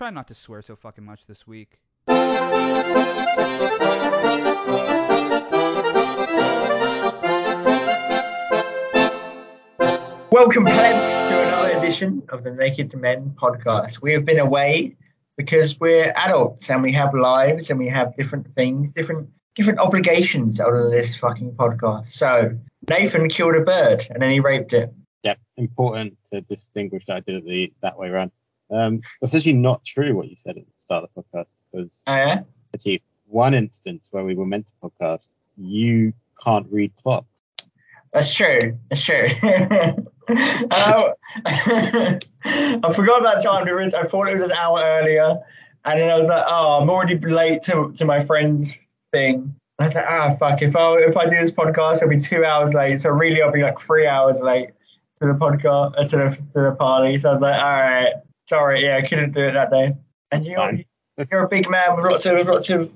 Try not to swear so fucking much this week. Welcome, plebs, to another edition of the Naked Men podcast. We have been away because we're adults and we have lives and we have different things, different different obligations other than this fucking podcast. So Nathan killed a bird and then he raped it. Yep, important to distinguish that I did it the, that way around. Um, that's actually not true what you said at the start of the podcast because Oh yeah? actually one instance where we were meant to podcast, you can't read clocks. That's true. That's true. I, I forgot about time. to read- I thought it was an hour earlier, and then I was like, "Oh, I'm already late to, to my friend's thing." And I was like, "Ah, fuck! If I if I do this podcast, I'll be two hours late. So really, I'll be like three hours late to the podcast uh, to the to the party." So I was like, "All right, sorry, yeah, I couldn't do it that day." And you're Fine. you're a big man with lots of lots of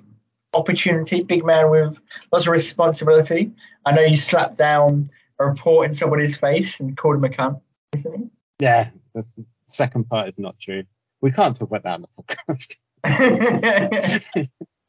opportunity, big man with lots of responsibility. I know you slapped down a report in somebody's face and called him a cunt recently. Yeah, that's the second part is not true. We can't talk about that on the podcast.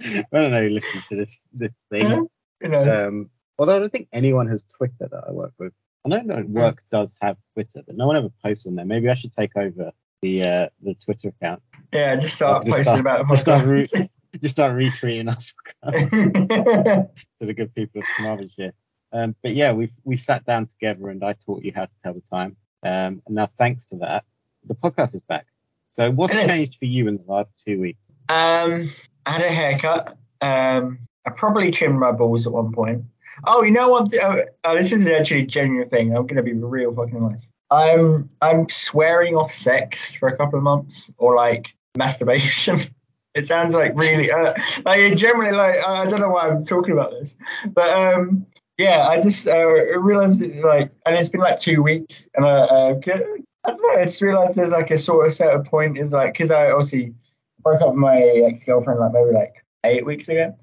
I don't know who listens to this this thing. Um, although I don't think anyone has Twitter that I work with. I know that work does have Twitter, but no one ever posts on there. Maybe I should take over the uh, the Twitter account. yeah, just start just posting start- about the just start podcast. Just start retweeting our podcast to the good people of Carmarthenshire. Um, but yeah, we we sat down together and I taught you how to tell the time. Um, and now thanks to that, the podcast is back. So what's It is. changed for you in the last two weeks? um, I had a haircut. Um, I probably trimmed my balls at one point. Oh, you know what? Oh, oh, this is actually a genuine thing. I'm gonna be real fucking honest. I'm I'm swearing off sex for a couple of months or like masturbation. It sounds like really uh, like generally like I don't know why I'm talking about this, but um yeah, I just uh, realized that, like and it's been like two weeks and I uh, get- I don't know. I just realized there's like a sort of set of point is like because I obviously broke up with my ex girlfriend like maybe like eight weeks ago,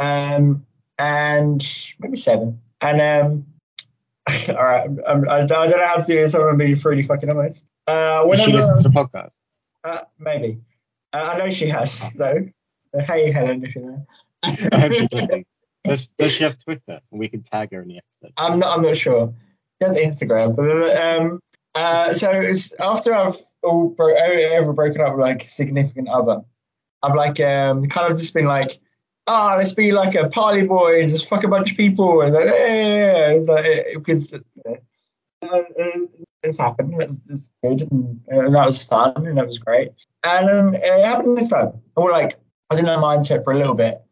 um and maybe seven and um. All right, I'm, I'm, I don't know how to do this. I'm gonna be really fucking honest. Uh, Did she whenever- listen to the podcast? uh, maybe. Uh, I know she has though. So, hey, Helen, if you're I hope she's there. listening. Does, does she have Twitter? And we can tag her in the episode. I'm not. I'm not sure. She has Instagram, but um, uh, so it's after I've all bro- ever broken up with like a significant other, I've like um kind of just been like, oh, let's be like a party boy and just fuck a bunch of people. And it's like, yeah. It's like because uh, uh, it's happened. It's, it's good, and, and that was fun, and that was great. And um, it happened this time. Or like I was in that mindset for a little bit.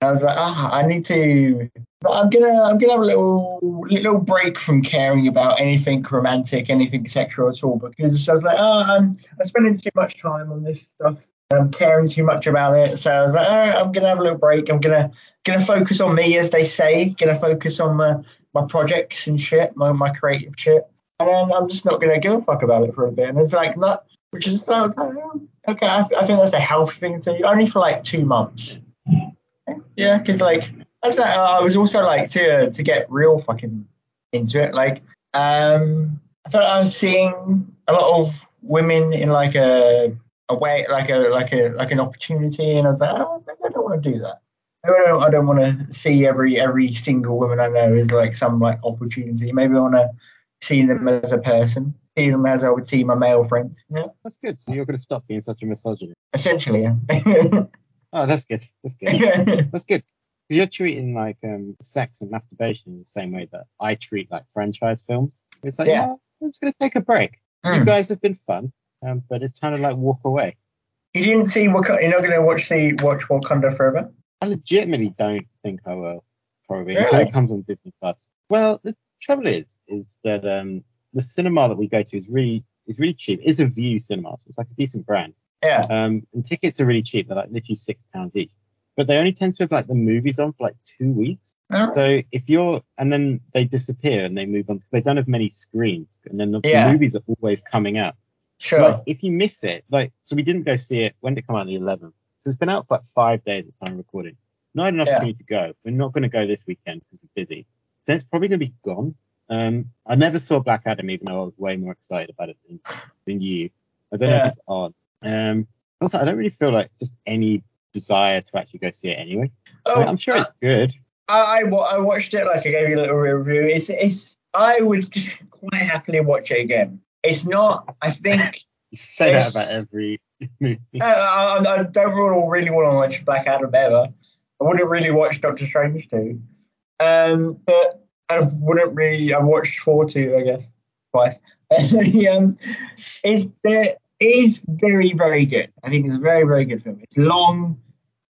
And I was like, ah, I need to. I'm gonna, I'm gonna have a little, little break from caring about anything romantic, anything sexual at all, because I was like, oh, I'm, I'm spending too much time on this stuff. I'm caring too much about it. So I was like, all right, I'm gonna have a little break. I'm gonna, gonna focus on me, as they say. Gonna focus on my, my projects and shit, my, my creative shit. And then I'm just not gonna give a fuck about it for a bit. And it's like that, which is so, okay. I, I think that's a healthy thing to do, only for like two months. Yeah, because like I, don't I was also like to to get real fucking into it. Like, um, I thought I was seeing a lot of women in like a a way, like a like a like an opportunity, and I was like, oh, maybe I don't want to do that. I don't, I don't want to see every every single woman I know as like some like opportunity. Maybe I want to see them as a person, see them as I would see my male friend. Yeah, That's good. So you're going to stop being such a misogynist. essentially. Yeah. Oh, that's good. That's good. That's good. Because You're treating like um, sex and masturbation in the same way that I treat like franchise films. It's like, Yeah. yeah, I'm just going to take a break. You Mm. guys have been fun, um, but it's time to like walk away. You didn't see what you're not going to watch the watch Wakanda Forever. I legitimately don't think I will, probably, until it comes on Disney Plus. Well, the trouble is, is that um, the cinema that we go to is really is really cheap. It's a View cinema, so it's like a decent brand. Yeah. Um, and tickets are really cheap. They're like literally six pounds each. But they only tend to have like the movies on for like two weeks. Alright. So if you're, and then they disappear and they move on because they don't have many screens, and then the, the Yeah. movies are always coming out. Sure. Like if you miss it, like so we didn't go see it. When did it come out? On the 11th. So it's been out for like five days at time of recording. Not enough Yeah. for me to go. We're not going to go this weekend because we're busy. So it's probably going to be gone. Um, I never saw Black Adam, even though I was way more excited about it than, than you. I don't know if it's odd. Um, also, I don't really feel like just any desire to actually go see it anyway. I oh, mean, I'm sure it's good. I, I, I watched it like I gave you a little review. It's it's I would quite happily watch it again. It's not. I think You say that about every movie. I, I, I don't really, want to watch Black Adam ever. I wouldn't really watch Doctor Strange too. Um, but I wouldn't really. I watched four too, I guess, twice. um, it's there. It is very, very good. I think it's a very, very good film. It's long.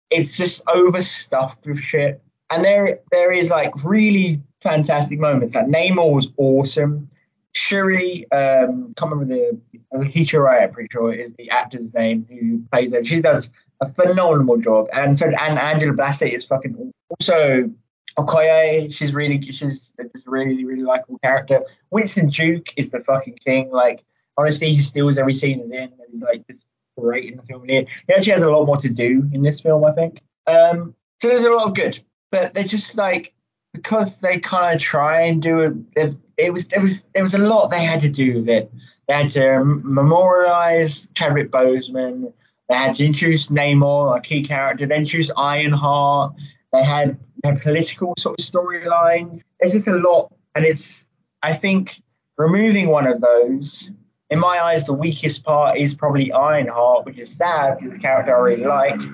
It's just overstuffed with shit, and there, there is like really fantastic moments. Like Namor was awesome. Shuri, um, can't remember the teacher I'm pretty sure is the actor's name who plays her. She does a phenomenal job, and so and Angela Bassett is fucking also Okoye. She's really she's just a really really likable character. Winston Duke is the fucking king. Like honestly, he steals every scene he's in, and he's like just great in the film. He, actually has a lot more to do in this film, I think. Um, so there's a lot of good, but they're just like because they kind of try and do it. It was there was there was a lot they had to do with it. They had to memorialize Chadwick Boseman. They had to introduce Namor, a key character. They introduced Ironheart. They had had political sort of storylines. It's just a lot, and it's I think removing one of those. In my eyes, the weakest part is probably Ironheart, which is sad because the character I really liked.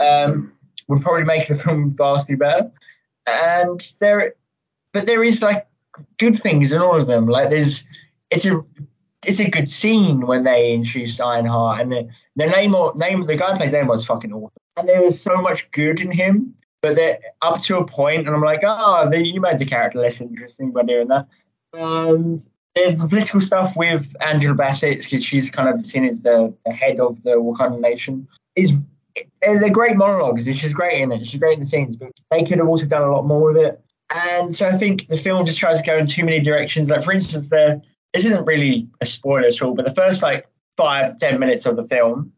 Um, would probably make the film vastly better. And there, but there is like good things in all of them. Like there's, it's a, it's a good scene when they introduce Ironheart and the, the name or name the guy plays Namor is fucking awesome. And there is so much good in him, but they're up to a point, and I'm like, oh, they, you made the character less interesting by doing that. And there's the political stuff with Angela Bassett because she's kind of seen as the, the head of the Wakanda nation. Is they're great monologues, she's great in it. She's great in the scenes, but they could have also done a lot more with it. And so I think the film just tries to go in too many directions. Like for instance, there this isn't really a spoiler at all, but the first like five to ten minutes of the film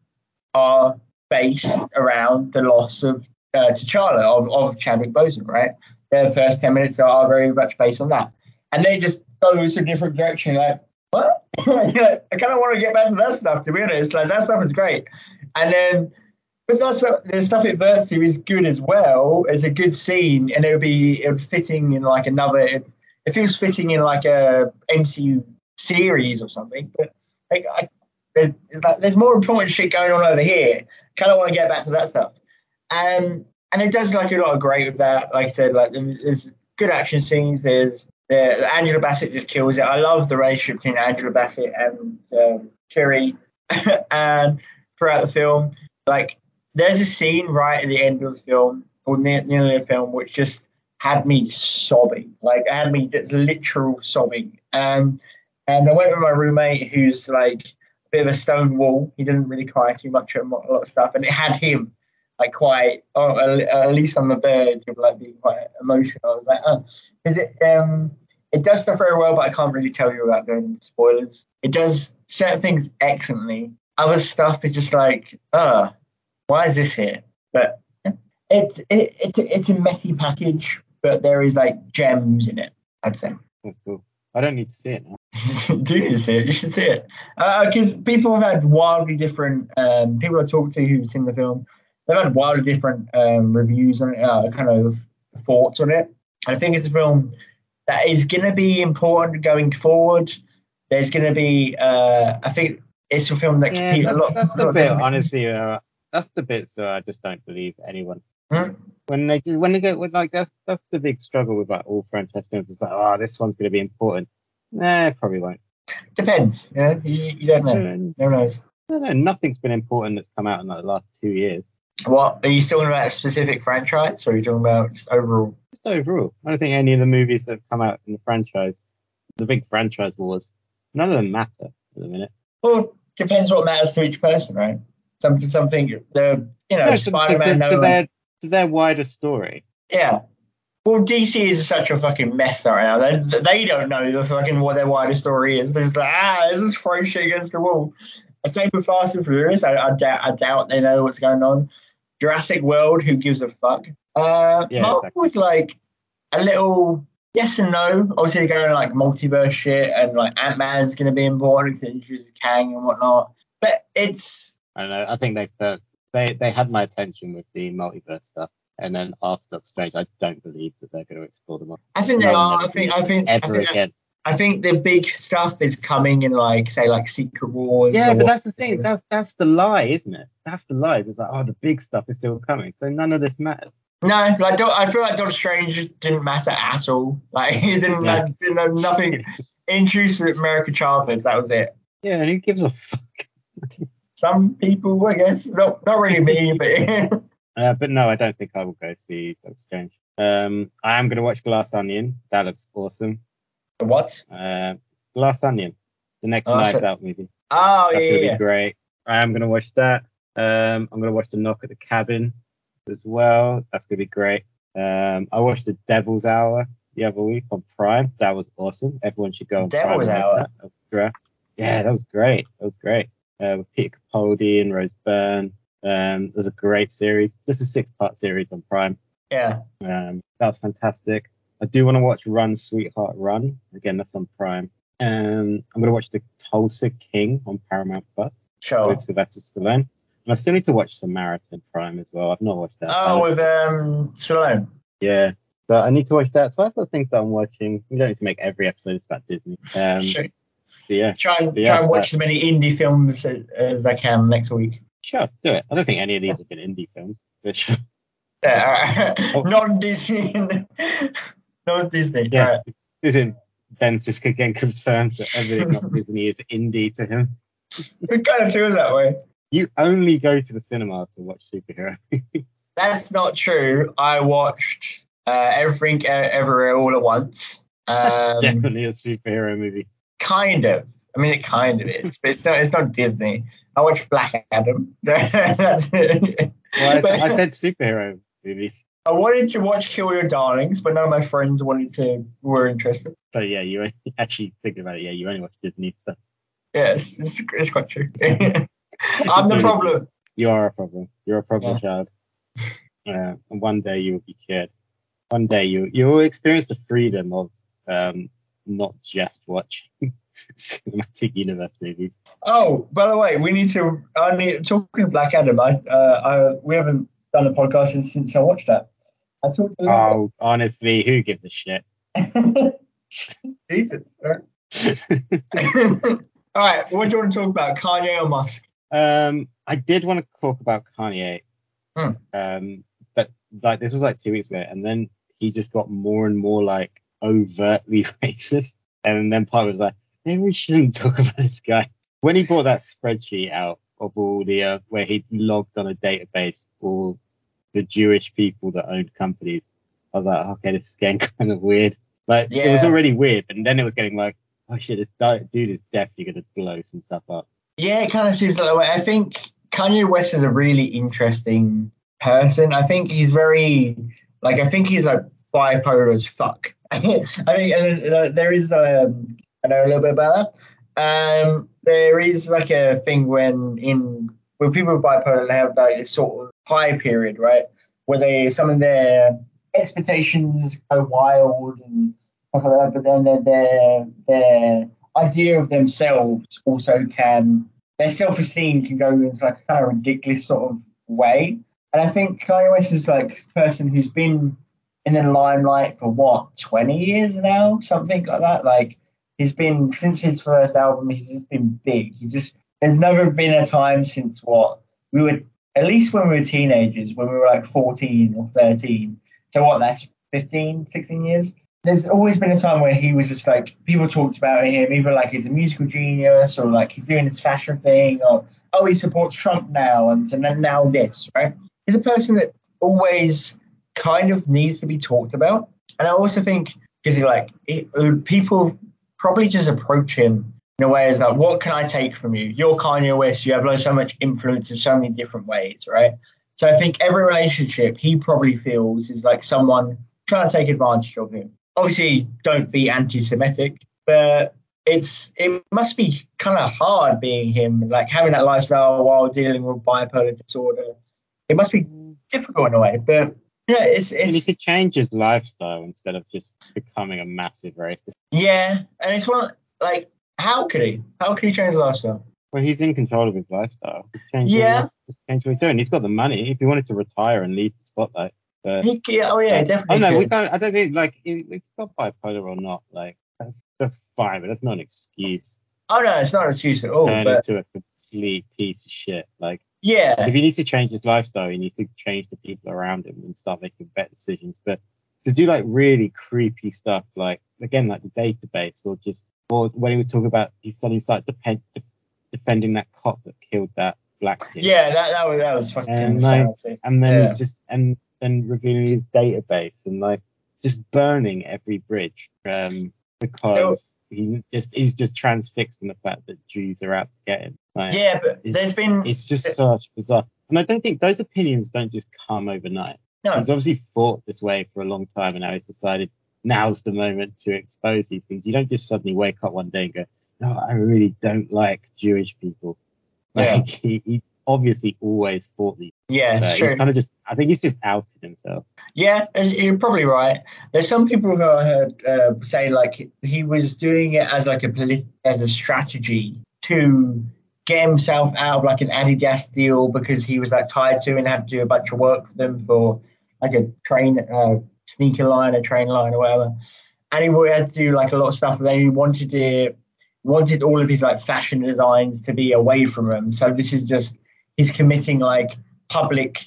are based around the loss of uh, T'Challa of, of Chadwick Boseman, right? The first ten minutes are very much based on that, and they just goes a different direction. Like what? Like, I kind of want to get back to that stuff. To be honest, like that stuff is great, and then but that's the stuff it verts to is good as well. It's a good scene, and it would be fitting in like another. It, it feels fitting in like a MCU series or something. But like, I, there- it's like there's more important shit going on over here. Kind of want to get back to that stuff. Um, and it does like a lot of great with that. Like I said, like there's, there's good action scenes. There's the Angela Bassett just kills it. I love the relationship between Angela Bassett and um, Shuri, and throughout the film, like there's a scene right at the end of the film or near, near the film which just had me sobbing. Like had me just literal sobbing. Um and i went with my roommate who's like a bit of a stone wall he doesn't really cry too much at a lot of stuff. And it had him like quite oh, at at least on the verge of like being quite emotional. I was like oh. Is it um it does stuff very well but i can't really tell you without going into spoilers. It does certain things excellently. Other stuff is just like uh why is this here? But it's it, it's a, it's a messy package, but there is like gems in it. I'd say. That's cool. I don't need to see it now. Do you need to see it? You should see it because people have had wildly different. Um, people I talked to who've seen the film, they've had wildly different um, reviews on it, uh, kind of thoughts on it. I think it's a film that is going to be important going forward. There's going to be, uh, I think it's a film that Yeah, can that's, a lot. that's a the lot bit, honestly. Uh, that's the bit so I just don't believe anyone. Hmm? When they do, when they go, when, like that's that's the big struggle with like all franchise films. It's like, oh, this one's going to be important. Nah, it probably won't. Depends. You know, you, you don't know. Uh, Who knows? I don't. Nothing's been important that's come out in like the last two years. What are you talking about? A specific franchise, or are you talking about just overall? Just overall, I don't think any of the movies that have come out in the franchise, the big franchise wars, none of them matter at the minute. Well, depends what matters to each person, right? Something, something. The you know No, to, to, Spider-Man. to, no to their to their wider story. Yeah. Well, DC is such a fucking mess right now. They, they don't know the fucking what their wider story is. They're just like, ah, this is throw shit against the wall. Same with Fast and Furious. I, I, doubt, I doubt they know what's going on. Jurassic World, who gives a fuck? Uh, Yeah, Marvel exactly. was like a little yes and no. Obviously, they're going like multiverse shit, and like Ant Man's going to be important to introduce Kang and whatnot. But it's I don't know. I think they uh, they they had my attention with the multiverse stuff, and then after Doctor Strange, I don't believe that they're going to explore them I think they are. I think. I think. I ever think. again. I think the big stuff is coming in like say like Secret Wars. Yeah, but that's the thing. That's that's the lie, isn't it? That's the lie. It's like, oh, the big stuff is still coming, so none of this matters. no, like I feel like Doctor Strange didn't matter at all. Like he didn't, Yeah. like, didn't have nothing. Introduced America Chavez, that was it. Yeah, and who gives a fuck? Some people, I guess, not not really me, but Uh, but no, I don't think I will go see Doctor Strange. Um, I am going to watch Glass Onion. That looks awesome. what? Uh, Glass Onion, the next Oh, Knives so- Out movie. Oh That's yeah, going to be great. I am going to watch that. Um, I'm going to watch The Knock at the Cabin as well. That's going to be great. Um, I watched The Devil's Hour the other week on Prime. That was awesome. Everyone should go on Devil's Prime Hour? That. That was great. Yeah, that was great. That was great. Uh, with Peter Capaldi and Rose Byrne. Um, there's a great series. Just a six-part series on Prime. yeah. Um, that was fantastic. I do want to watch Run, Sweetheart, Run. Again, that's on Prime. Um, I'm going to watch The Tulsa King on Paramount Plus Sure. with Sylvester Stallone. And I still need to watch Samaritan Prime as well. I've not watched that. Oh, with um Stallone. yeah. So I need to watch that. So I've got things that I'm watching. We don't need to make every episode about Disney. Um, Sure. Yeah, Try and try and watch as many indie films as, as I can next week. sure, do it. I don't think any of these have been indie films. But sure. Yeah, Oh. non Disney, non Disney. Yeah. Right. Isn't Ben Sisk again confirms that everything not Disney is indie to him? It kind of feels that way. You only go to the cinema to watch superhero. That's not true. I watched uh, everything, uh, everywhere, all at once. Um, Definitely a superhero movie. Kind of. I mean, it kind of is, but it's not. It's not Disney. I watched Black Adam. That's it. Well, I, But I said superhero movies. I wanted to watch Kill Your Darlings, but none of my friends wanted to. Were interested. So yeah, you actually thinking about it, yeah, you only watch Disney stuff. Yes, it's, it's quite true. I'm the problem. You are a problem. You're a problem Yeah. child. Uh, and one day you will be cured. One day you you will experience the freedom of um, not just watch cinematic universe movies. Oh, by the way, we need to. I need talking of Black Adam. I, uh, I we haven't done a podcast since, since I watched that. I talked a little. Oh, honestly, who gives a shit? Jesus. All right. All right, what do you want to talk about, Kanye or Musk? Um, I did want to talk about Kanye, Hmm. um, but like this was like two weeks ago, and then he just got more and more like overtly racist, and then part was like, maybe we shouldn't talk about this guy. When he brought that spreadsheet out of all the uh, where he logged on a database all the Jewish people that owned companies, I was like, okay, this is getting kind of weird. Like it was already weird, and then it was getting like, oh shit, this dude is definitely gonna blow some stuff up. Yeah, it kind of seems like that way. I think Kanye West is a really interesting person. I think he's very, like, I think he's like bipolar as fuck. I and, uh, there is, um, I know a little bit about that. Um, there is like a thing when in when people are bipolar, have this sort of high period, right, where they some of their expectations go wild and stuff like that, but then their their their idea of themselves also can their self-esteem can go into like a kind of ridiculous sort of way. And I think Kanye West is like a person who's been in the limelight for what, 20 years now? Something like that. Like he's been since his first album, he's just been big. He just there's never been a time since what we were at least when we were teenagers, when we were like 14 or 13. So what, that's 15, 16 years? There's always been a time where he was just like people talked about him, either like he's a musical genius or like he's doing this fashion thing or oh he supports Trump now and so then now this, right? He's a person that always kind of needs to be talked about. And I also think because like it, uh, people probably just approach him in a way is like, what can I take from you? You're Kanye West. You have like so much influence in so many different ways, right? So I think every relationship he probably feels is like someone trying to take advantage of him. Obviously, don't be anti-Semitic, but it's it must be kind of hard being him, like having that lifestyle while dealing with bipolar disorder. It must be difficult in a way, but yeah, it's And he could change his lifestyle instead of just becoming a massive racist. yeah, and it's one like how could he? How could he change his lifestyle? Well, he's in control of his lifestyle. Yeah. What, just change what he's doing. He's got the money. If he wanted to retire and leave the spotlight, but He, yeah, oh yeah, definitely. oh definitely. no, we could. don't. I don't think like he- he's got bipolar or not. Like that's that's fine, but that's not an excuse. Oh no, it's not an excuse at all. Turn But into a complete piece of shit. Like yeah, if he needs to change his lifestyle, he needs to change the people around him and start making better decisions. But to do like really creepy stuff, like again, like the database, or just or when he was talking about he suddenly started depend, defending that cop that killed that black kid. yeah, that that was that was fucking And, like, and then Yeah. just and then revealing his database and like just burning every bridge um because he just he's just transfixed in the fact that Jews are out to get him. Like, Yeah, but there's been it's just such bizarre. And I don't think those opinions don't just come overnight. no, He's obviously thought this way for a long time, and now he's decided now's the moment to expose these things. You don't just suddenly wake up one day and go, "No, I really don't like Jewish people." Yeah. He, he's obviously always thought these. yeah, So true. kind of just. I think he's just outed himself. Yeah, you're probably right. There's some people who I heard uh, say like he was doing it as like a polit- as a strategy to get himself out of like an Adidas deal because he was like tied to and had to do a bunch of work for them for like a train uh, sneaker line, a train line or whatever. And he had to do like a lot of stuff, and then he wanted it wanted all of his like fashion designs to be away from him. So this is just he's committing like public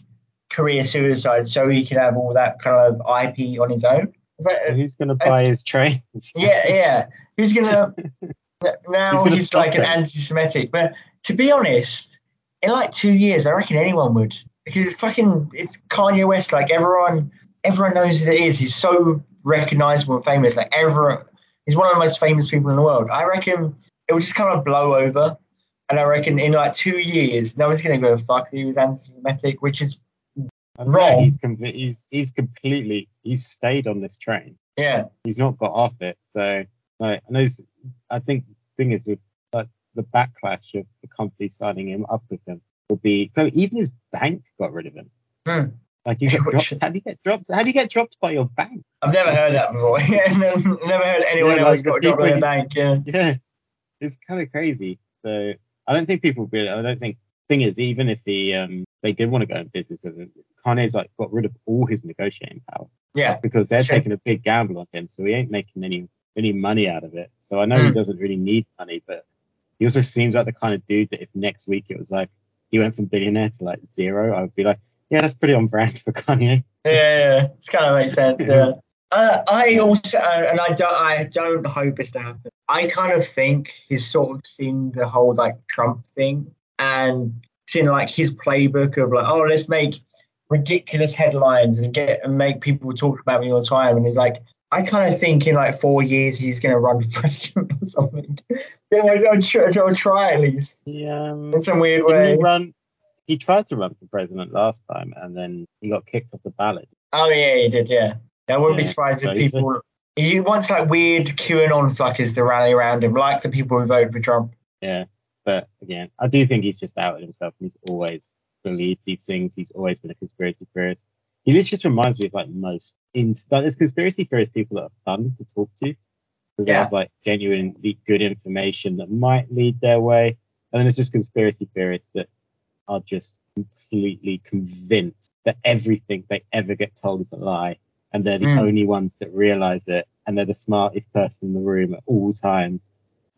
career suicide so he can have all that kind of IP on his own. So uh, who's going to buy his trains? yeah, yeah. Who's gonna now Who's gonna he's stop like an anti-Semitic. But to be honest, in like two years, I reckon anyone would because it's fucking it's Kanye West. Like everyone, everyone knows who it is. He's so recognizable and famous. Like everyone, he's one of the most famous people in the world. I reckon it will just kind of blow over. And I reckon in like two years, no one's gonna go fuck that he was anti-Semitic, which is I don't Wrong. He's, he's he's completely he's stayed on this train. yeah, He's not got off it. So like, I know. I think the thing is with like the backlash of the company signing him up with him will be. Even his bank got rid of him. Hmm. Like you get dropped. How do you get dropped? How do you get dropped by your bank? I've never heard that before. never heard anyone Yeah, else like got dropped by a bank. Yeah. Yeah, it's kind of crazy. So I don't think people really. I don't think. Thing is, even if he um they did want to go in business with him, Kanye's like got rid of all his negotiating power Yeah. because they're Sure. taking a big gamble on him, so he ain't making any any money out of it. So I know he Mm. doesn't really need money, but he also seems like the kind of dude that if next week it was like he went from billionaire to like zero, I would be like, yeah, that's pretty on brand for Kanye. Yeah, yeah, yeah. It's kind of makes sense. Yeah. Uh, I also, uh, and I don't, I don't hope it's to happen. I kind of think he's sort of seen the whole like Trump thing and seen like his playbook of like, oh, let's make ridiculous headlines and get and make people talk about me all the time. And he's like, I kind of think in like four years he's gonna run for president or something. yeah, I'll, try, I'll try at least Yeah, um, in some weird way. he run? He tried to run for president last time, and then he got kicked off the ballot. Oh yeah, he did. Yeah, I wouldn't be surprised if people. He wants like weird QAnon fuckers to rally around him, like the people who voted for Trump. Yeah, but again, I do think he's just outed himself, and he's always believed these things. He's always been a conspiracy theorist. He just reminds me of like most in there's conspiracy theorist people that are fun to talk to because they have like genuinely good information that might lead their way, and then there's just conspiracy theorists that are just completely convinced that everything they ever get told is a lie, and they're the Mm. only ones that realize it, and they're the smartest person in the room at all times.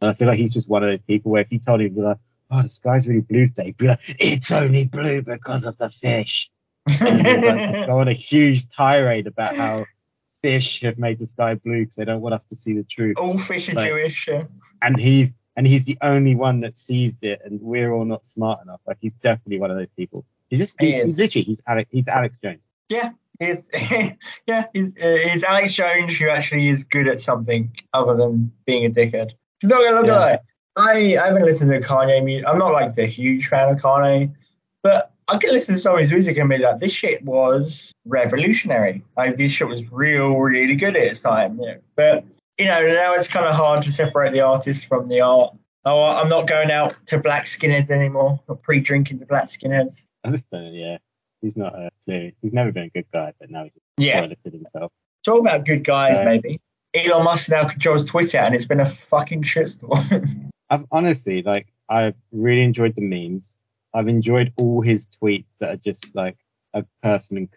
And I feel like he's just one of those people where if you told him, like, oh, the sky's really blue today, he'd be like, it's only blue because of the fish. And he'd like, go on a huge tirade about how fish have made the sky blue because they don't want us to see the truth. All fish are Like- Jewish. yeah. And he's and he's the only one that sees it, and we're all not smart enough. Like he's definitely one of those people. He's just He he- he's literally he's Alex he's Alex Jones. He's, yeah, he's, uh, Alex Jones who actually is good at something other than being a dickhead. He's not gonna look Yeah. alike. I, I haven't listened to Kanye music. I'm not like the huge fan of Kanye, but I can listen to some of his music and be like, this shit was revolutionary. Like this shit was real, really good at its time. You know? But you know, now it's kind of hard to separate the artist from the art. Oh, I'm not going out to black skinheads anymore. Not pre-drinking to black skinheads. I just don't, yeah. He's not a clear. He's never been a good guy, but now he's Yeah. himself. Talk about good guys, Yeah. maybe. Elon Musk now controls Twitter, and it's been a fucking shitstorm. I've honestly like I've really enjoyed the memes. I've enjoyed all his tweets that are just like a person in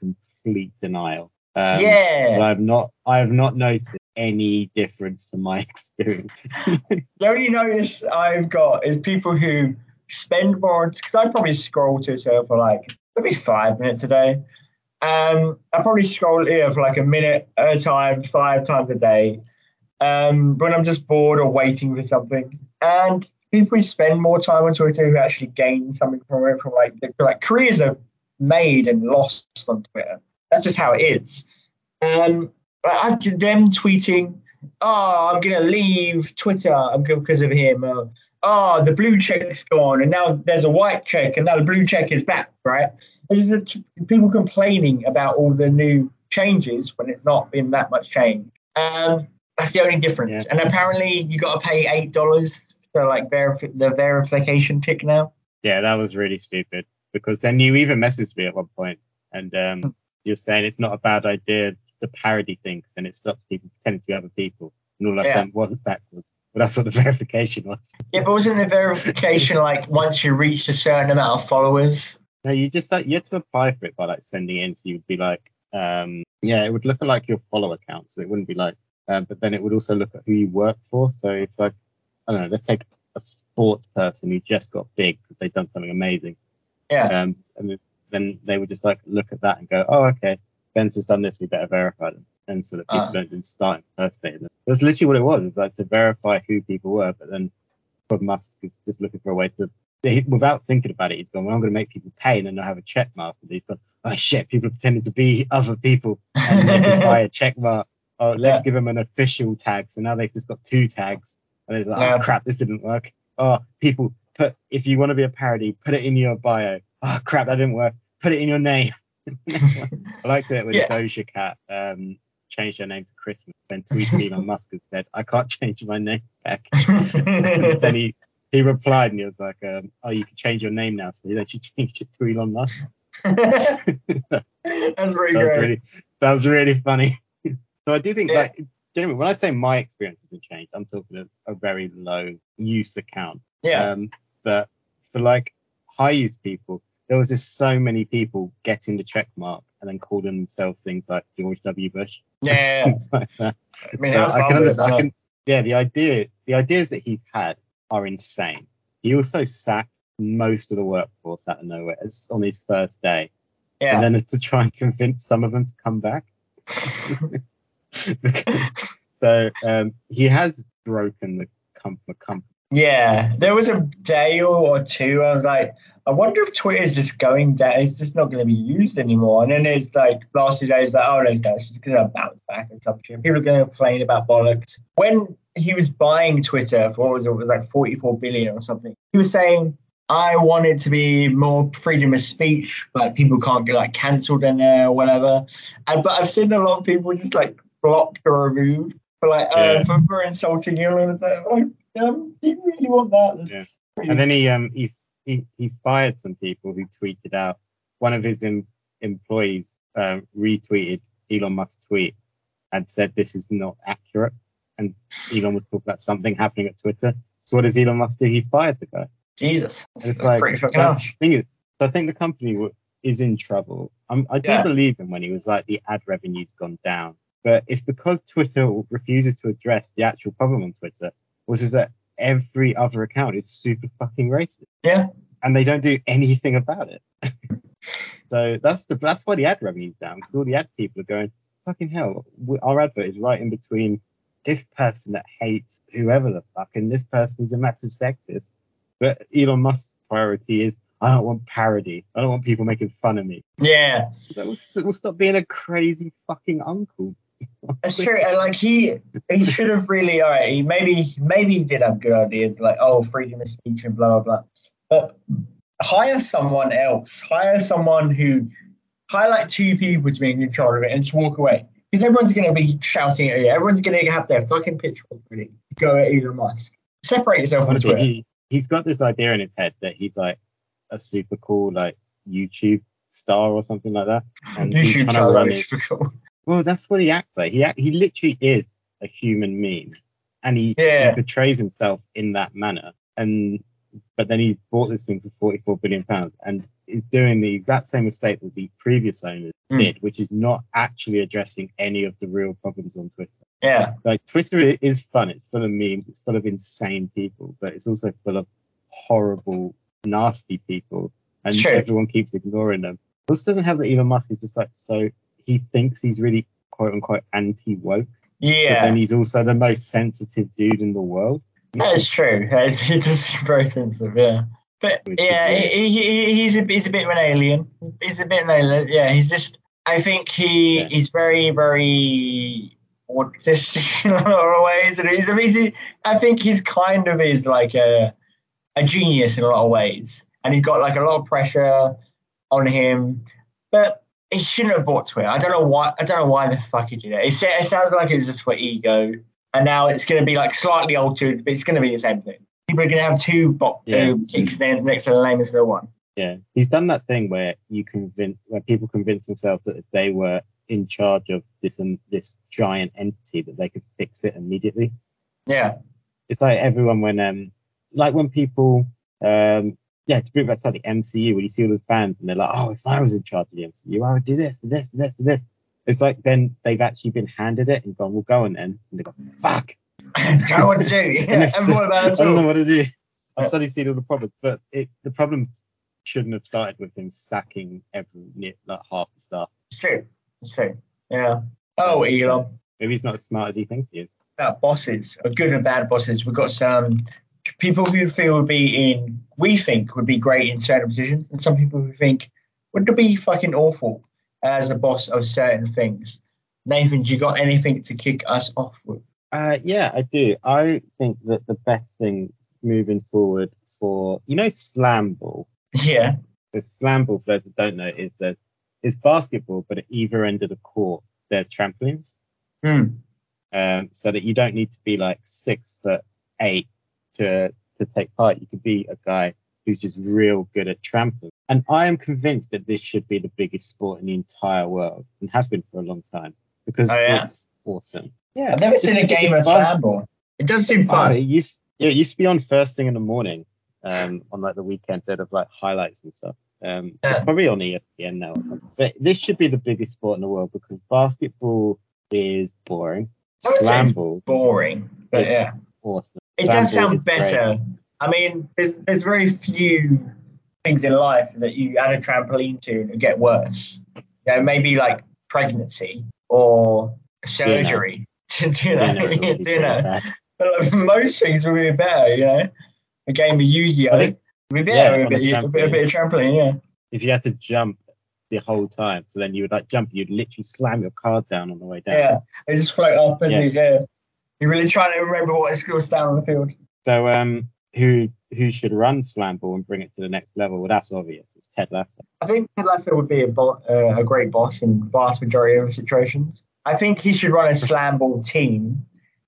complete denial. Um, But yeah. I've not I have not noticed any difference to my experience. The only notice I've got is people who spend more because I probably scroll to Twitter for like maybe five minutes a day. Um, I probably scroll here for like a minute at a time, five times a day. Um, when I'm just bored or waiting for something. And people who spend more time on Twitter who actually gain something from it, from like like careers are made and lost on Twitter. That's just how it is. Um, I, them tweeting, "Oh, I'm gonna leave Twitter because of him." Oh, the blue check's gone, and now there's a white check, and now the blue check is back, right? There's people complaining about all the new changes when it's not been that much change. Um, that's the only difference. Yeah. And apparently, you got to pay eight dollars for like verif- the verification tick now. yeah, that was really stupid because then you even messaged me at one point and um, you're saying it's not a bad idea the parody thing then it stops people pretending to be other people. And all I Yeah. said wasn't backwards. But that's what the verification was. Yeah, but wasn't the verification like once you reached a certain amount of followers? No, you just like you had to apply for it by like sending in. So you'd be like, um, yeah, it would look like your follower count, So it wouldn't be like, um, but then it would also look at who you work for. So if like, I don't know, let's take a sports person who just got big because they've done something amazing. Yeah. Um, and then- then they would just like look at that and go, oh, okay, Ben's has done this, we better verify them. And so that people Ah. don't start impersonating them. That's literally what it was. It's like to verify who people were, but then Bob Musk is just looking for a way to, without thinking about it, he's gone, well, I'm going to make people pay and then they'll have a check mark. And he's gone, oh shit, people are pretending to be other people and they can buy a check mark. Oh, let's Yeah. give them an official tag. So now they've just got two tags. And it's like, Yeah. oh crap, this didn't work. Oh, people put if you want to be a parody, put it in your bio. Oh crap, that didn't work. Put it in your name. I liked it when Yeah. Doja Cat um, changed her name to Christmas. Then tweeted Elon Musk and said, I can't change my name back. Then he, he replied and he was like, um, Oh, you can change your name now. So then she changed it to Elon Musk. That's pretty That was great. really that was really funny. so I do think Yeah. like generally when I say my experience hasn't changed, I'm talking a, a very low use account. yeah. Um, but for like high use people, there was just so many people getting the check mark and then calling themselves things like George W. Bush. yeah. like. I mean, So how I far can would it understand. I can, yeah, the idea, the ideas that he's had are insane. He also sacked most of the workforce out of nowhere on his first day, Yeah. and then to try and convince some of them to come back. so um, he has broken the com- the company. Yeah, there was a day or two I was like, I wonder if Twitter's just going down. It's just not going to be used anymore. And then it's like last few days, like, oh no, it's not. It's just going to bounce back and some shit. People are going to complain about bollocks. When he was buying Twitter for what was it? It was like 44 billion or something. He was saying, I want it to be more freedom of speech, but people can't get like cancelled in there or whatever. And but I've seen a lot of people just like blocked or removed for like uh, for, for insulting you. And it's like, oh, um, do you really want that? That's pretty- And then he um he, he he fired some people who tweeted out one of his em- employees um, retweeted Elon Musk's tweet and said this is not accurate. And Elon was talking about something happening at Twitter. So what does Elon Musk do? He fired the guy. Jesus, And that's, it's that's like pretty fucking harsh. the thing is, so I think the company w- is in trouble. Um, I do Yeah. believe him when he was like the ad revenue's gone down, but it's because Twitter refuses to address the actual problem on Twitter, which is that every other account is super fucking racist, Yeah, and they don't do anything about it. so that's the that's why the ad revenue's down because all the ad people are going fucking hell. we- Our advert is right in between this person that hates whoever the fuck and this person is a massive sexist. But Elon Musk's priority is I don't want parody. I don't want people making fun of me. yeah, So we'll, we'll stop being a crazy fucking uncle. That's true. And like he he should have really all right, he maybe maybe he did have good ideas like oh freedom of speech and blah blah blah. But hire someone else. Hire someone who hire like two people to be in charge of it and just walk away. Because everyone's gonna be shouting at you. Everyone's gonna have their fucking pitchfork ready. Go at Elon Musk. Separate yourself from Twitter. he, he's got this idea in his head that he's like a super cool like YouTube star or something like that. And he's trying to run super cool. Well, that's what he acts like. He he literally is a human meme, and he, Yeah. he portrays himself in that manner. And but then he bought this thing for 44 billion pounds, and is doing the exact same mistake that the previous owners Hmm. did, which is not actually addressing any of the real problems on Twitter. Yeah. Like Twitter is fun. It's full of memes. It's full of insane people, but it's also full of horrible, nasty people, and Sure. everyone keeps ignoring them. This doesn't have that Elon Musk is just like so. He thinks he's really quote unquote anti woke, but Yeah. then he's also the most sensitive dude in the world. That is true. That is- He does seem very sensitive, yeah. But yeah, he, he, he's a he's a bit of an alien. He's a bit of an alien. Yeah, he's just. I think he Yeah. he's very very autistic in a lot of ways, and he's, I mean, he, I think he's kind of is like a a genius in a lot of ways, and he's got like a lot of pressure on him, but. He shouldn't have bought Twitter. I don't know why. I don't know why the fuck he did it. It, it sounds like it was just for ego, and now it's going to be like slightly altered, but it's going to be the same thing. People are going to have two bo- Yeah. ticks next to the name instead the one. Yeah, he's done that thing where you convince, where people convince themselves that if they were in charge of this um, this giant entity, that they could fix it immediately. Yeah, it's like everyone when um like when people um yeah to bring back to like the MCU when you see all the fans and they're like oh if I was in charge of the MCU I would do this and this and this and this it's like then they've actually been handed it and gone well go on then and they go fuck don't know what to do. Yeah, and about I don't know what to do I've suddenly seen all the problems but it the problems shouldn't have started with him sacking every like half the staff It's true. It's true. Yeah. Oh, Elon. maybe he's not as smart as he thinks he is About bosses, good and bad bosses. We've got some people who feel would be in, we think would be great in certain positions, and some people who think would be fucking awful as a boss of certain things. Nathan, do you got anything to kick us off with? Uh, yeah, I do. I think that the best thing moving forward for you know slam ball. Yeah. The slam ball, for those that don't know, is that it's basketball, but at either end of the court there's trampolines, Hmm. um, so that you don't need to be like six foot eight to to take part. You could be a guy who's just real good at trampoline. And I am convinced that this should be the biggest sport in the entire world and have been for a long time because Oh, yeah? it's awesome. Yeah, I've never seen a game of it's fun. slam ball. It does seem Oh, fun. it used yeah, it used to be on first thing in the morning, um, on like the weekend instead of like highlights and stuff. Um, Yeah. probably on ESPN now. But this should be the biggest sport in the world because basketball is boring. I would say Slam it's ball, boring, but yeah. awesome. It does sound is great. better. I mean, there's there's very few things in life that you add a trampoline to and get worse. You know, maybe like pregnancy or surgery. To do Dinner that, would be pretty dinner. But like, most things would be better, you know. A game of Yu-Gi-Oh! Think- would be better with a bit, a, bit, a bit of trampoline, yeah. If you had to jump the whole time, so then you would like jump, you'd literally slam your card down on the way down. Yeah, they just float up as Yeah. you yeah. You're really trying to remember what is goes down on the field. So um, who who should run slam ball and bring it to the next level? Well, that's obvious. It's Ted Lasso. I think Ted Lasso would be a, bo- uh, a great boss in vast majority of situations. I think he should run a slam ball team,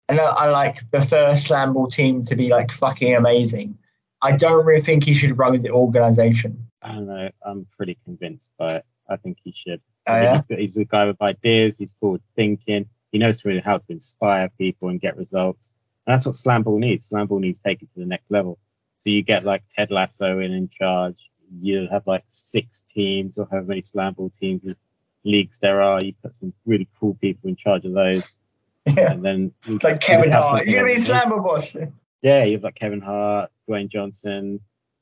and I, I like the first slam ball team to be like fucking amazing. I don't really think he should run the organization. I don't know. I'm pretty convinced but. I think he should. Oh, yeah? he's, got, he's a guy with ideas. He's forward thinking. He knows really how to inspire people and get results. And that's what slam ball needs. Slam ball needs to take it to the next level. So you get like Ted Lasso in in charge. You have like six teams or however many slam ball teams and leagues there are. You put some really cool people in charge of those. Yeah, And then you- it's like you Kevin Hart. You're gonna be on- slam ball boss. yeah, you have like Kevin Hart, Dwayne Johnson,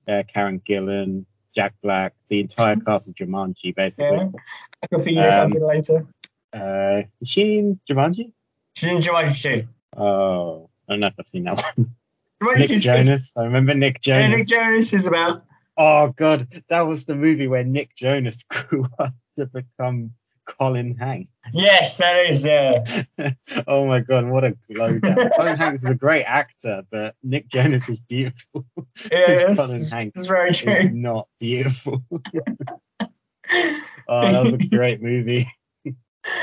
uh, Karen Gillan, Jack Black, the entire cast of Jumanji, basically. Yeah, Awkwafina Um, comes in later. Uh, is she in Jumanji? She's in Jumanji too. Oh, I don't know if I've seen that one. Jumanji Nick two's good. Jonas. I remember Nick Yeah, Jonas. Nick Jonas is about. Oh god, that was the movie where Nick Jonas grew up to become Colin Hanks. Yes, that is. Yeah. oh my god, what a glow down. Colin Hanks is a great actor, but Nick Jonas is beautiful. Yeah, Colin Hanks that's very is true. not beautiful. oh, that was a great movie.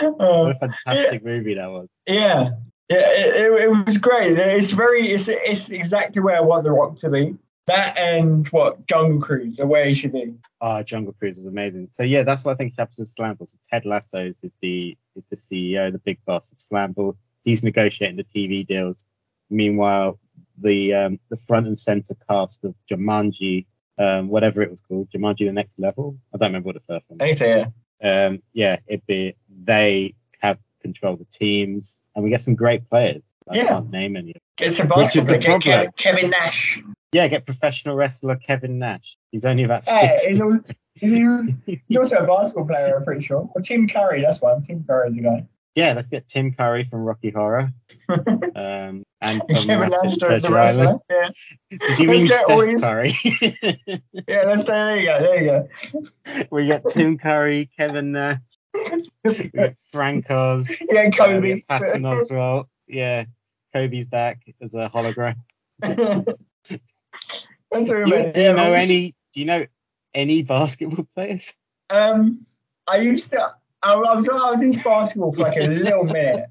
What Uh, a fantastic movie that was. yeah. Yeah, it, it, it was great. It's very, it's, it's exactly where I want The Rock to be. That and what Jungle Cruise are where he should be. Oh, Jungle Cruise is amazing. So yeah, that's what I think happens with Slamball. So Ted Lasso is the is the CEO, the big boss of Slamball. He's negotiating the TV deals. Meanwhile, the um, the front and center cast of Jumanji, um, whatever it was called, Jumanji: The Next Level. I don't remember what the first one. I think so, yeah. Um, yeah, it'd be they have control of the teams, and we get some great players. I Yeah. can't name any. of them. Get some Which is basketball. the Get Kevin, problem. Kevin Nash. Yeah, get professional wrestler Kevin Nash. He's only about Hey, 60. he's, al- he's, also a basketball player, I'm pretty sure. Or Tim Curry, that's one. Tim Curry is the guy. Yeah, let's get Tim Curry from Rocky Horror. Um, and from Kevin Rapid Nash, the, Treasure the. Island. Yeah. Did you Let's mean Steph these- Curry? Yeah, let's say there you go. There you go. we get Tim Curry, Kevin Nash, get Frank yeah, uh, Kobe. get Patton Oswalt. Yeah, Kobe's back as a hologram. That's Do you, do you know any? Do you know any basketball players? Um, I used to. I, I was I was into basketball for like a little minute.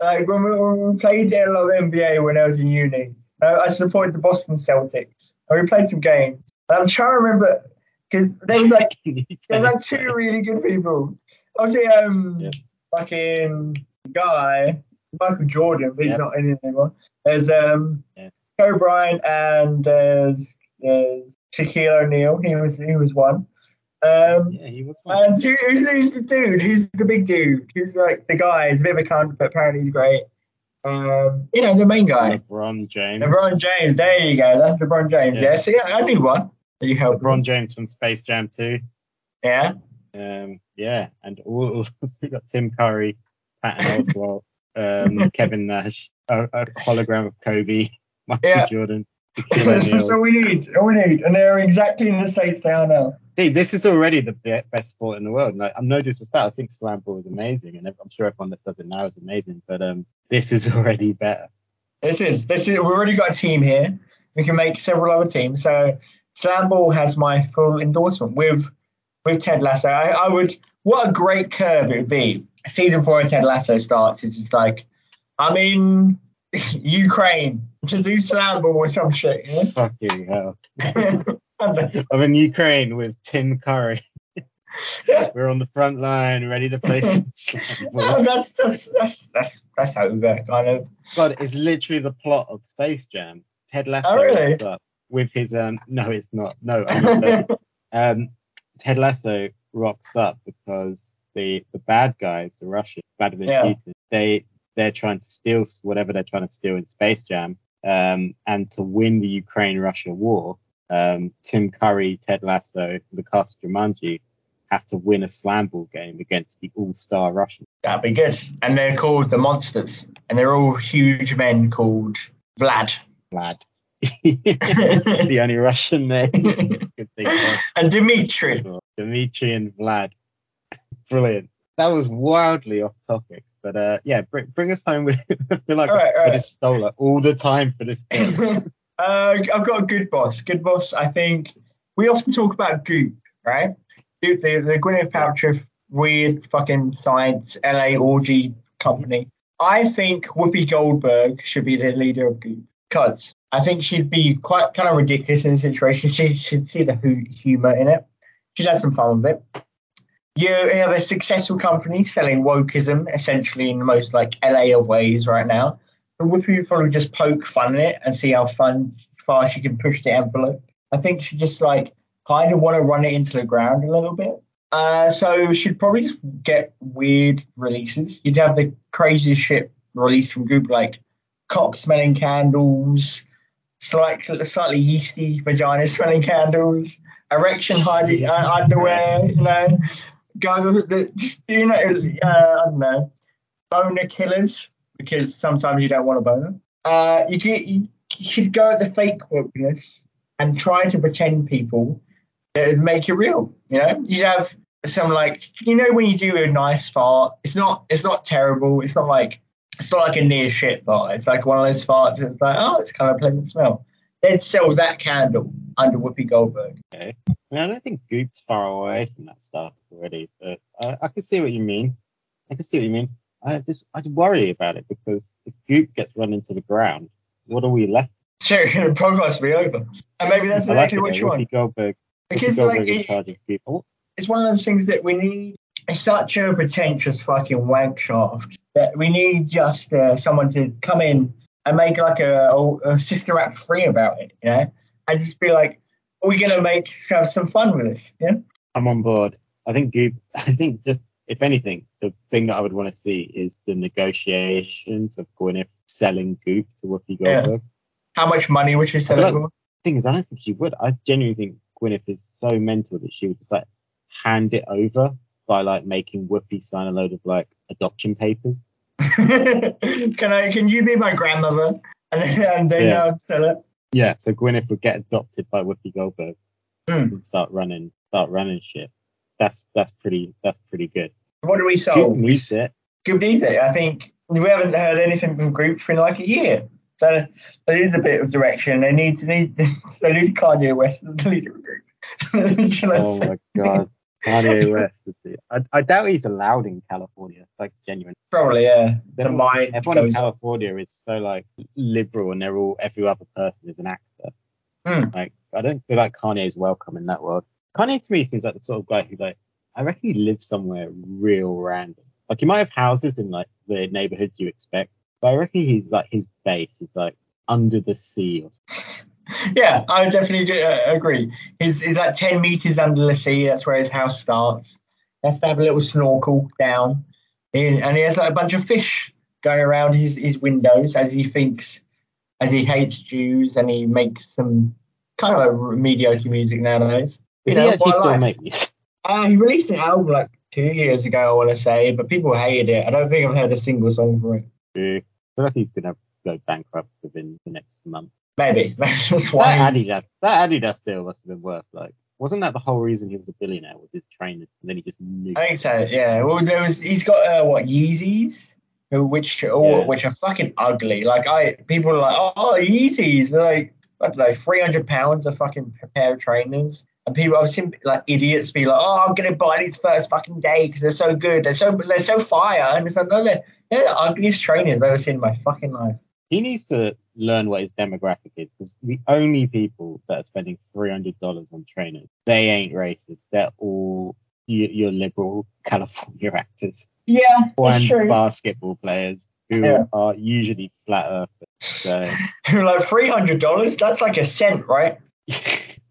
Like when we, when we played a lot of NBA when I was in uni. Uh, I supported the Boston Celtics. And we played some games. And I'm trying to remember because there was like there was like two really good people. Obviously, um, Yeah. fucking guy Michael Jordan, but he's not in it anymore. There's um, Yeah. Kobe Bryant and there's there's Shaquille O'Neal. He was he was one. Um, Yeah, he was one. and who, who's, who's the dude? Who's the big dude? Who's like the guy? He's a bit of a cunt, but apparently he's great. Um, you know, the main guy. LeBron James. LeBron James. There you go. That's LeBron James. Yeah. Yeah. So yeah, I knew one. You helping? LeBron James from Space Jam 2. Yeah. Um, yeah, and all we got Tim Curry, Patton Oswalt, um, Kevin Nash, a, a hologram of Kobe, Michael Yeah. Jordan, That's all we need. All we need. And they're exactly in the states they are now. See, this is already the best sport in the world. Like, I'm no disrespect. I think slam ball is amazing, and I'm sure everyone that does it now is amazing. But um, this is already better. This is this is we've already got a team here. We can make several other teams. So Slam Ball has my full endorsement with with Ted Lasso. I, I would what a great curve it would be. Season four of Ted Lasso starts. It's just like I'm in Ukraine to do Slam Ball or some shit. You Fucking hell. I'm in Ukraine with Tim Curry. We're on the front line, ready to play no, that's, that's that's that's that's over kind of. God, it's literally the plot of Space Jam. Ted Lasso Oh, really? rocks up with his um. No, it's not. No, I'm not um, Ted Lasso rocks up because the the bad guys, the Russians, Vladimir Yeah. Putin, they they're trying to steal whatever they're trying to steal in Space Jam. Um, and to win the Ukraine-Russia war, um, Tim Curry, Ted Lasso, cast Jumanji have to win a slam ball game against the all-star Russians. That'd be good. And they're called the Monsters, and they're all huge men called Vlad. Vlad. the only Russian name I could think of. and Dimitri. Dimitri and Vlad. Brilliant. That was wildly off topic, but uh, yeah, bring, bring us home with. I feel like All right, I all right. just stole it all the time for this. Uh, I've got a good boss. Good boss. I think we often talk about Goop, right? Goop, the, the Gwyneth Paltrow weird fucking science LA orgy company. I think Whoopi Goldberg should be the leader of Goop because I think she'd be quite kind of ridiculous in the situation. She should see the hu- humor in it. She'd have some fun with it. You have a successful company selling wokeism essentially in the most like LA of ways right now. Whoopi would probably just poke fun in it and see how fun far she can push the envelope. I think she just like kind of want to run it into the ground a little bit. Uh, so she'd probably just get weird releases. You'd have the craziest shit released from Goop like cock smelling candles, slightly slightly yeasty vagina smelling candles, erection hiding uh, underwear, you know, the just you know uh, I don't know boner killers because sometimes you don't want a boner. Uh, you, could, you, you should go at the fake wokeness and try to pretend people that make it real. You know, you'd have some like you know when you do a nice fart, it's not it's not terrible. It's not like it's not like a near shit fart. It's like one of those farts. It's like oh, it's kind of pleasant smell. They'd sell that candle under Whoopi Goldberg. Okay. I mean, I don't think Goop's far away from that stuff already, but I, I can see what you mean. I can see what you mean. I just I worry about it because if Goop gets run into the ground, what are we left? Sure, the will be over. And maybe that's like exactly it, what you want. Goldberg, Because Whoopi like in it, charge of Goop. It's one of those things that we need. It's such a pretentious fucking wank shaft that we need just uh, someone to come in and make like a, a, a sister act free about it, you know, and just be like, "Are we gonna make have some fun with this?" Yeah. I'm on board. I think Goop. I think just if anything, the thing that I would want to see is the negotiations of Gwyneth selling Goop to Whoopi Goldberg. Yeah. How much money would she sell it for? thing is, I don't think she would. I genuinely think Gwyneth is so mental that she would just like hand it over by like making Whoopi sign a load of like adoption papers. can I? Can you be my grandmother? And then, and then Yeah. I'd sell it. Yeah. So Gwyneth would get adopted by Whoopi Goldberg Hmm. and start running, start running shit. That's that's pretty that's pretty good. What do we solve? needs it. I think we haven't heard anything from Goop for like a year. So they need a bit of direction. They need to need they need Kanye West as the leader of Goop. Oh my god. Kanye West is the. I, I doubt he's allowed in California. Like genuine. Probably, yeah. Everyone, everyone in California is so like liberal, and they're all every other person is an actor. Hmm. Like I don't feel like Kanye is welcome in that world. Kanye to me seems like the sort of guy who like I reckon he lives somewhere real random. Like he might have houses in like the neighborhoods you expect, but I reckon he's like his base is like under the sea or something. Yeah, I definitely g- uh, agree. He's, he's like 10 meters under the sea. That's where his house starts. He has to have a little snorkel down. And he has like a bunch of fish going around his, his windows as he thinks, as he hates Jews and he makes some kind of mediocre music nowadays. You Does he know, actually still make music? Uh, he released an album like two years ago, I want to say, but people hated it. I don't think I've heard a single song from it. I feel like he's gonna go bankrupt within the next month. Maybe. That's why. That Adidas, that Adidas deal must have been worth like. Wasn't that the whole reason he was a billionaire? Was his trainer, and then he just knew. I think so. Yeah. Well, there was. He's got uh, what Yeezys, which oh, Yeah. which are fucking ugly. Like I, people are like, oh, Yeezys. They're like, I don't know, three hundred pounds a fucking pair of trainers. And people, I've seen like idiots be like, oh, I'm gonna buy these first fucking day because they're so good. They're so they're so fire. And it's like, no, they're, they're the ugliest trainers I've ever seen in my fucking life. He needs to learn what his demographic is because the only people that are spending three hundred dollars on trainers, they ain't racist. They're all your, your liberal California actors Yeah, and true. basketball players who Yeah. are usually flat earthers. So like three hundred dollars. That's like a cent, right?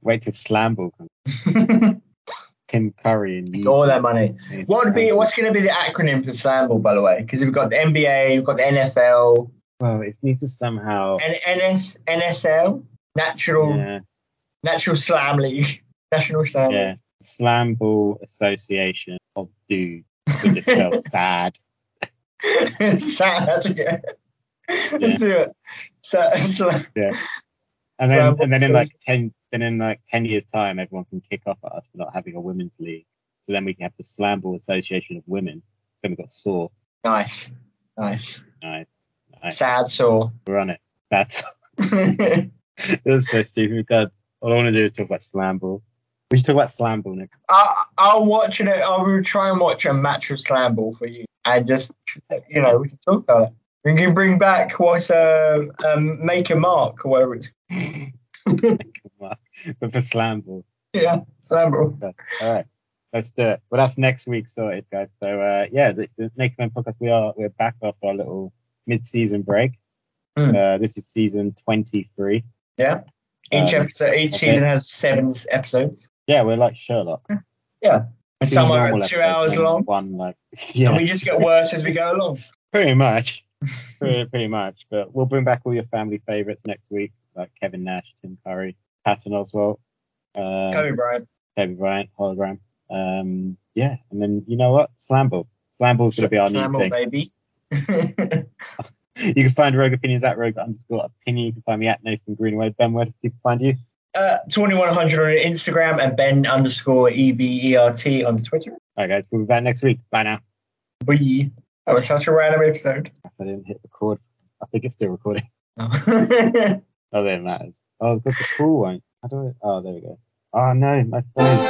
wait till Slamball comes. Tim Curry and All that money. What would be what's going to be the acronym for Slamball, by the way? Because we've got the NBA, we've got the NFL, Well, it needs to somehow. and NS, NSL, Natural Yeah, Natural Slam League, National Slam. yeah. Slam Ball Association of Dudes. It's spelled sad. League. Sad. Yeah. Let's do it. So, so, And then, and then in like ten, then in like ten years' time, everyone can kick off at us for not having a women's league. So then we can have the Slam Ball Association of Women. Then we've got Saw. nice, nice. Nice, nice. Sad sore. We're on it. That's that's so stupid. Got all I want to do is talk about Slam Ball. We should talk about Slam Ball next. I, I'll watch it. I will try and watch a match of Slam Ball for you, and just you know we can talk about it. We can bring back what's uh, um, make a mark or whatever it's. but for Slam Ball. yeah, Slam Ball. All right, let's do it. Well, that's next week sorted, guys. So uh, yeah, the, the Naked Men podcast. We are we're back after our little mid-season break. Hmm. Uh, this is season 23. Yeah. Each Um, episode, each season has seven episodes. Yeah, we're like Sherlock. Yeah. And Two some are two episodes hours long. One like And yeah, we just get worse as we go along. pretty much, pretty, pretty much. But we'll bring back all your family favorites next week, like Kevin Nash, Tim Curry, Patton Oswalt, um, Kobe Bryant, Kobe Bryant hologram. Um, yeah, and then you know what? Slamball. Slamball's gonna be our Slamball, new thing. baby. you can find Rogue Opinions at Rogue underscore opinion. You can find me at Nathan Greenway. Ben, where do people find you? Uh, 2100 on Instagram and Ben underscore EBERT on Twitter. All right, guys, we'll be back next week. Bye now. Bye. That was such a random episode. I didn't hit record. I think it's still recording. Oh. Nothing matters. Oh, I've got the scroll one. How do I? Oh, there we go. Oh no, my phone.